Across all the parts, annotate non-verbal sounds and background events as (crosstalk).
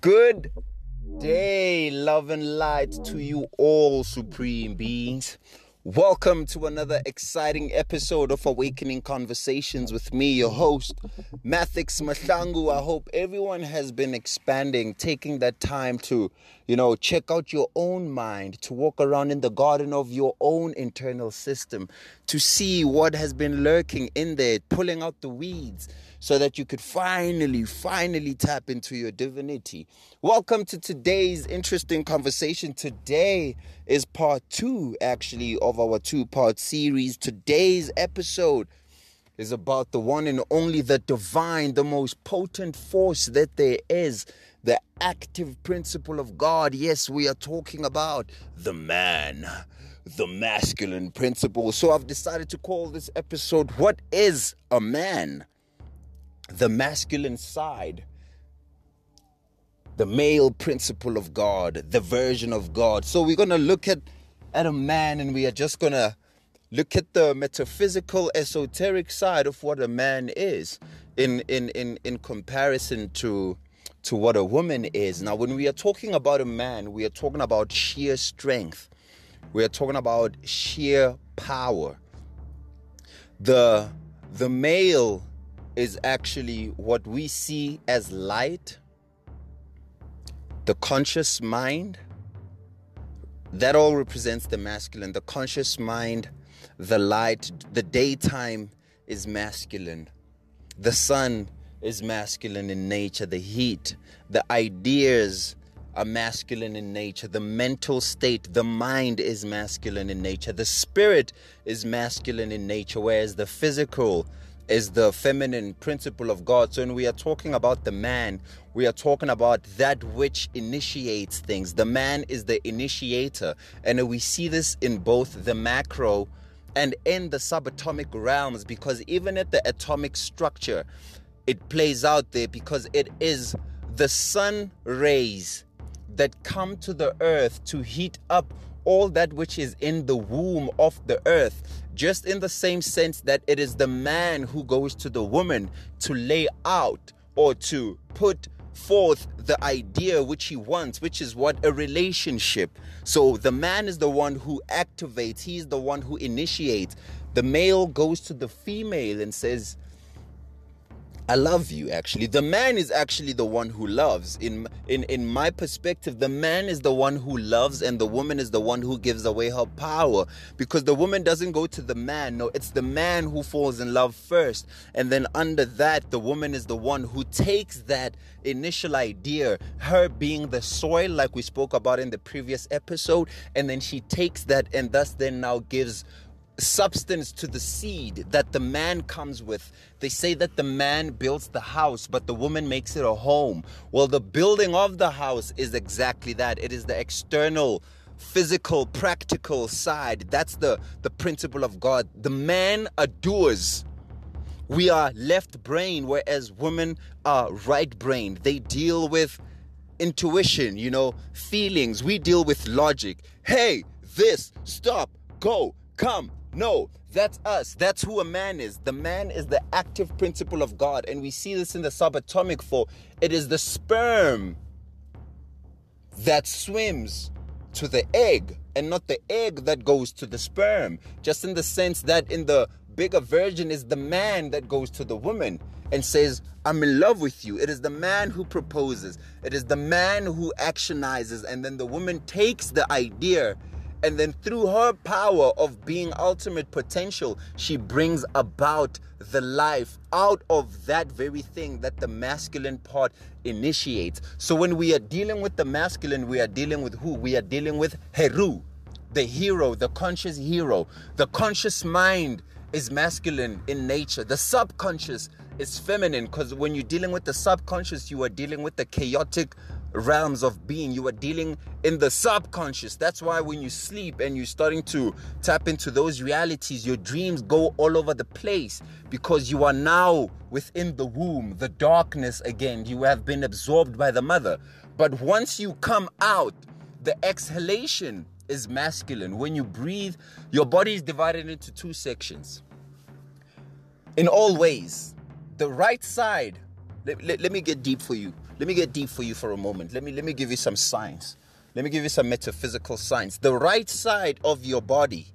Good day, love and light to you all, supreme beings. Welcome to another exciting episode of Awakening Conversations with me, your host, Mathix Mahlangu. I hope everyone has been expanding, taking that time to, you know, check out your own mind, to walk around in the garden of your own internal system, to see what has been lurking in there, pulling out the weeds so that you could finally, finally tap into your divinity. Welcome to today's interesting conversation. Today is part two, actually, of our two part series. Today's episode is about the one and only, the divine, the most potent force that there is, the active principle of God. Yes, we are talking about the man, the masculine principle. So I've decided to call this episode, What is a Man? the masculine side, the male principle of God, the version of God. So we're going to look at at a man and we are just going to look at the metaphysical esoteric side of what a man is in in in in comparison to to what a woman is. Now when we are talking about a man, we are talking about sheer strength. We are talking about sheer power. The the male is actually what we see as light, the conscious mind. That all represents the masculine. The conscious mind, the light, the daytime is masculine. The sun is masculine in nature. The heat, the ideas are masculine in nature. The mental state, the mind is masculine in nature. The spirit is masculine in nature, whereas the physical, is the feminine principle of God. So when we are talking about the man, we are talking about that which initiates things. The man is the initiator. And we see this in both the macro and in the subatomic realms because even at the atomic structure, it plays out there because it is the sun rays that come to the earth to heat up all that which is in the womb of the earth, just in the same sense that it is the man who goes to the woman to lay out or to put forth the idea which he wants, which is what a relationship. So the man is the one who activates, he's the one who initiates. The male goes to the female and says, I love you actually. The man is actually the one who loves. In in in my perspective, the man is the one who loves and the woman is the one who gives away her power because the woman doesn't go to the man. No, it's the man who falls in love first. And then under that, the woman is the one who takes that initial idea, her being the soil like we spoke about in the previous episode, and then she takes that and thus then now gives substance to the seed that the man comes with. They say that the man builds the house, but the woman makes it a home. Well, the building of the house is exactly that. It is the external physical practical side. That's the the principle of god. The man adores. We are left brain whereas women are right brain. They deal with intuition you know feelings. We deal with logic. Hey this stop go come no, that's us. That's who a man is. The man is the active principle of God. And we see this in the subatomic for it is the sperm that swims to the egg and not the egg that goes to the sperm. Just in the sense that in the bigger version is the man that goes to the woman and says, I'm in love with you. It is the man who proposes, it is the man who actionizes, and then the woman takes the idea and then through her power of being ultimate potential, she brings about the life out of that very thing that the masculine part initiates. So when we are dealing with the masculine, we are dealing with who? We are dealing with Heru, the hero, the conscious hero. The conscious mind is masculine in nature. The subconscious is feminine because when you're dealing with the subconscious, you are dealing with the chaotic realms of being. You are dealing in the subconscious. That's why when you sleep and you're starting to tap into those realities, your dreams go all over the place because you are now within the womb, the darkness again. You have been absorbed by the mother. But once you come out, the exhalation is masculine. When you breathe, your body is divided into two sections. In all ways, the right side, let, let, let me get deep for you let me get deep for you for a moment. Let me let me give you some science. Let me give you some metaphysical science. The right side of your body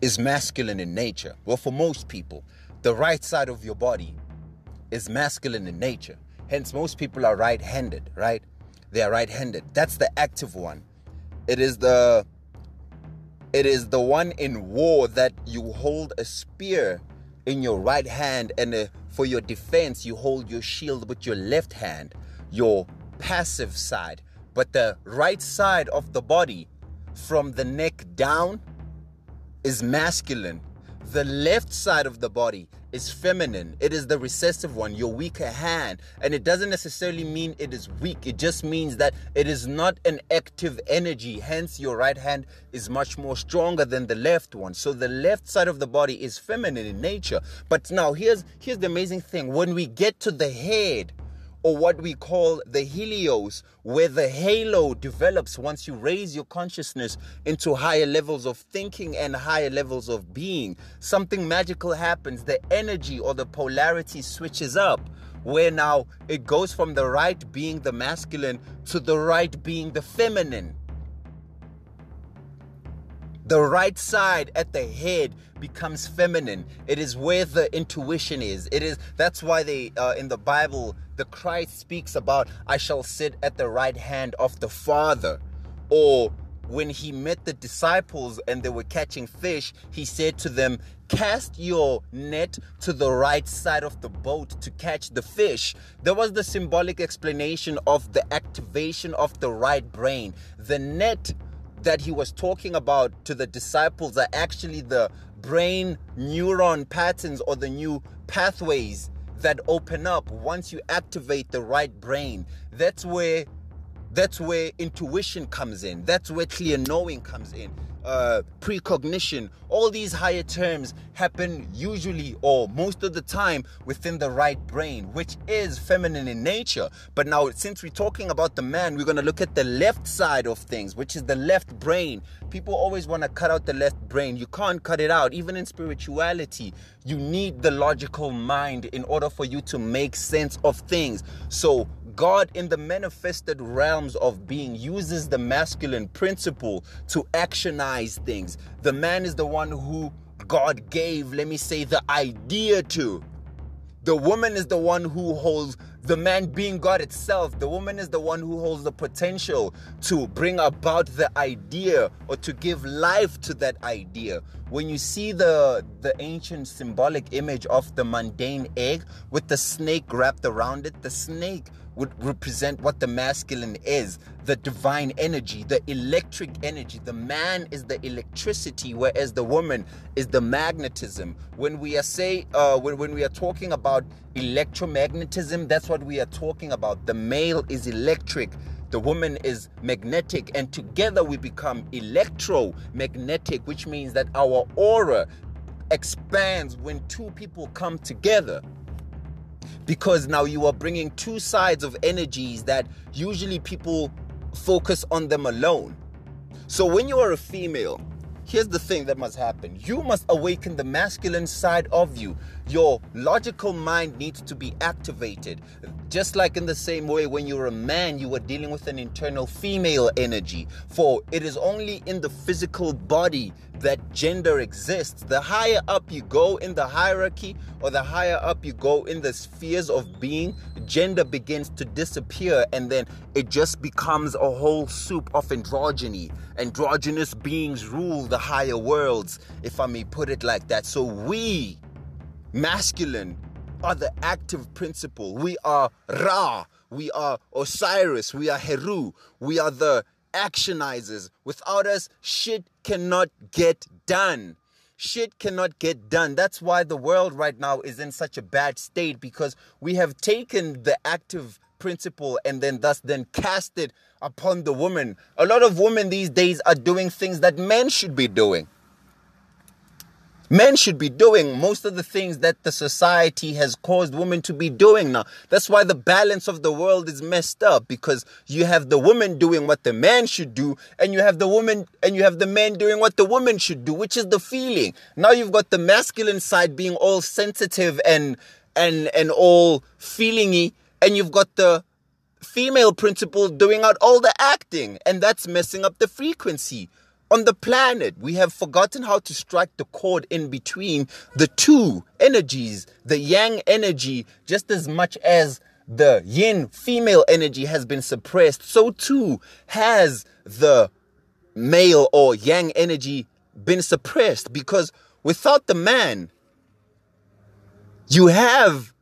is masculine in nature. Well, for most people, the right side of your body is masculine in nature. Hence, most people are right handed, right? They are right handed. That's the active one. It is the it is the one in war that you hold a spear in your right hand and uh, for your defense you hold your shield with your left hand your passive side. But the right side of the body from the neck down is masculine. The left side of the body is feminine. It is the recessive one, your weaker hand. And it doesn't necessarily mean it is weak. It just means that it is not an active energy. Hence, your right hand is much more stronger than the left one. So the left side of the body is feminine in nature. But now here's here's the amazing thing. When we get to the head, or what we call the helios, where the halo develops once you raise your consciousness into higher levels of thinking and higher levels of being. Something magical happens. The energy or the polarity switches up, where now it goes from the right being the masculine to the right being the feminine the right side at the head becomes feminine it is where the intuition is it is that's why they uh, in the bible the christ speaks about i shall sit at the right hand of the father. Or when he met the disciples and they were catching fish he said to them cast your net to the right side of the boat to catch the fish. There was the symbolic explanation of the activation of the right brain. The net that he was talking about to the disciples are actually the brain neuron patterns or the new pathways that open up once you activate the right brain. That's where that's where intuition comes in. That's where clear knowing comes in uh, precognition, all these higher terms happen usually or most of the time within the right brain, which is feminine in nature. But now, since we're talking about the man, we're going to look at the left side of things, which is the left brain. People always want to cut out the left brain. You can't cut it out. Even in spirituality, you need the logical mind in order for you to make sense of things. So, God, in the manifested realms of being, uses the masculine principle to actionize things. The man is the one who God gave, let me say, the idea to. The woman is the one who holds the man being God itself. The woman is the one who holds the potential to bring about the idea or to give life to that idea. When you see the the ancient symbolic image of the mundane egg with the snake wrapped around it, the snake would represent what the masculine is the divine energy, the electric energy. The man is the electricity, whereas the woman is the magnetism. When we are say uh, when, when we are talking about electromagnetism, that's what we are talking about. The male is electric, the woman is magnetic, and together we become electromagnetic, which means that our aura expands when two people come together because now you are bringing two sides of energies that usually people focus on them alone. So when you are a female, here's the thing that must happen you must awaken the masculine side of you. Your logical mind needs to be activated. Just like in the same way, when you're a man, you are dealing with an internal female energy. For it is only in the physical body that gender exists. The higher up you go in the hierarchy, or the higher up you go in the spheres of being, gender begins to disappear, and then it just becomes a whole soup of androgyny. Androgynous beings rule the higher worlds, if I may put it like that. So we masculine are the active principle. We are Ra, we are Osiris, we are Heru, we are the actionizers. Without us, shit cannot get done. Shit cannot get done. That's why the world right now is in such a bad state because we have taken the active principle and then thus then cast it upon the woman. A lot of women these days are doing things that men should be doing. Men should be doing most of the things that the society has caused women to be doing now. That's why the balance of the world is messed up because you have the woman doing what the man should do, and you have the woman and you have the man doing what the woman should do, which is the feeling. Now you've got the masculine side being all sensitive and and and all feelingy and you've got the female principle doing out all the acting, and that's messing up the frequency. On the planet, we have forgotten how to strike the chord in between the two energies, the yang energy, just as much as the yin female energy has been suppressed, so too has the male or yang energy been suppressed. Because without the man, you have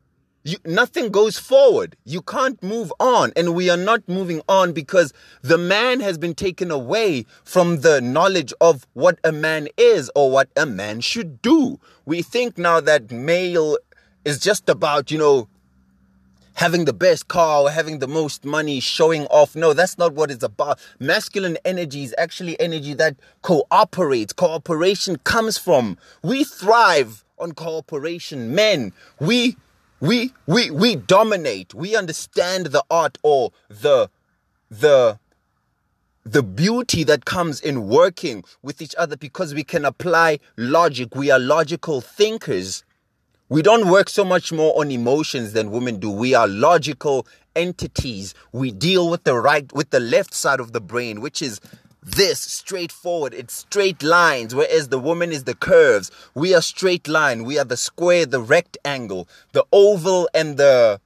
you, nothing goes forward. You can't move on. And we are not moving on because the man has been taken away from the knowledge of what a man is or what a man should do. We think now that male is just about, you know, having the best car or having the most money, showing off. No, that's not what it's about. Masculine energy is actually energy that cooperates. Cooperation comes from. We thrive on cooperation. Men, we we we we dominate. We understand the art or the the the beauty that comes in working with each other because we can apply logic. We are logical thinkers. We don't work so much more on emotions than women do. We are logical entities. We deal with the right, with the left side of the brain, which is this straightforward. It's straight lines, whereas the woman is the curves. We are straight line. We are the square, the rectangle, the oval, and the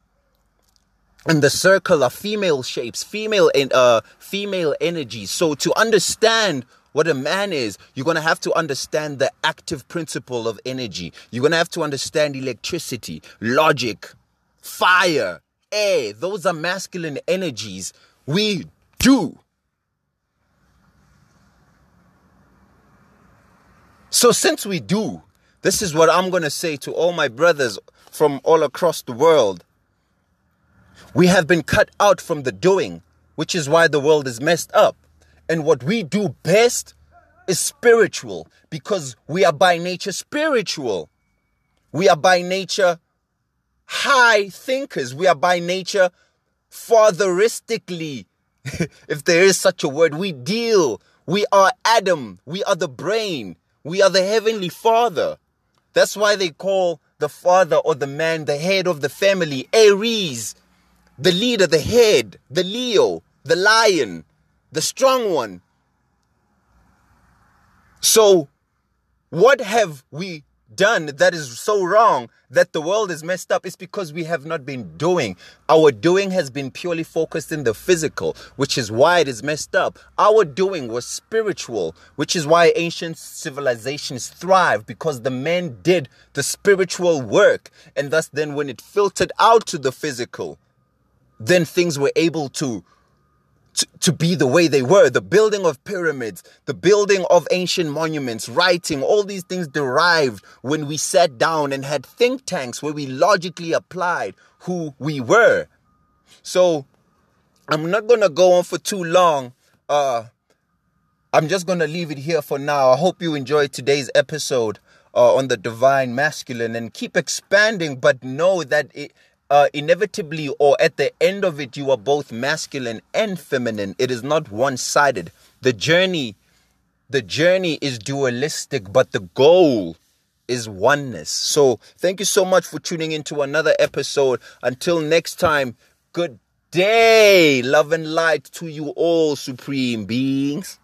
and the circle are female shapes, female and uh female energy. So to understand what a man is, you're going to have to understand the active principle of energy. You're going to have to understand electricity, logic, fire, air. Those are masculine energies. We do. So, since we do, this is what I'm going to say to all my brothers from all across the world. We have been cut out from the doing, which is why the world is messed up. And what we do best is spiritual because we are by nature spiritual. We are by nature high thinkers. We are by nature fatheristically, (laughs) if there is such a word. We deal. We are Adam. We are the brain. We are the heavenly father. That's why they call the father or the man the head of the family, Aries, the leader, the head, the Leo, the lion the strong one. So, what have we done that is so wrong that the world is messed up? It's because we have not been doing. Our doing has been purely focused in the physical, which is why it is messed up. Our doing was spiritual, which is why ancient civilizations thrived because the men did the spiritual work. And thus, then, when it filtered out to the physical, then things were able to to, to be the way they were. The building of pyramids, the building of ancient monuments, writing, all these things derived when we sat down and had think tanks where we logically applied who we were. So I'm not gonna go on for too long. Uh I'm just gonna leave it here for now. I hope you enjoyed today's episode uh, on the divine masculine and keep expanding, but know that it uh, inevitably or at the end of it, you are both masculine and feminine. It is not one sided. The journey, the journey is dualistic, but the goal is oneness. So thank you so much for tuning into another episode. Until next time, good day. Love and light to you all, supreme beings.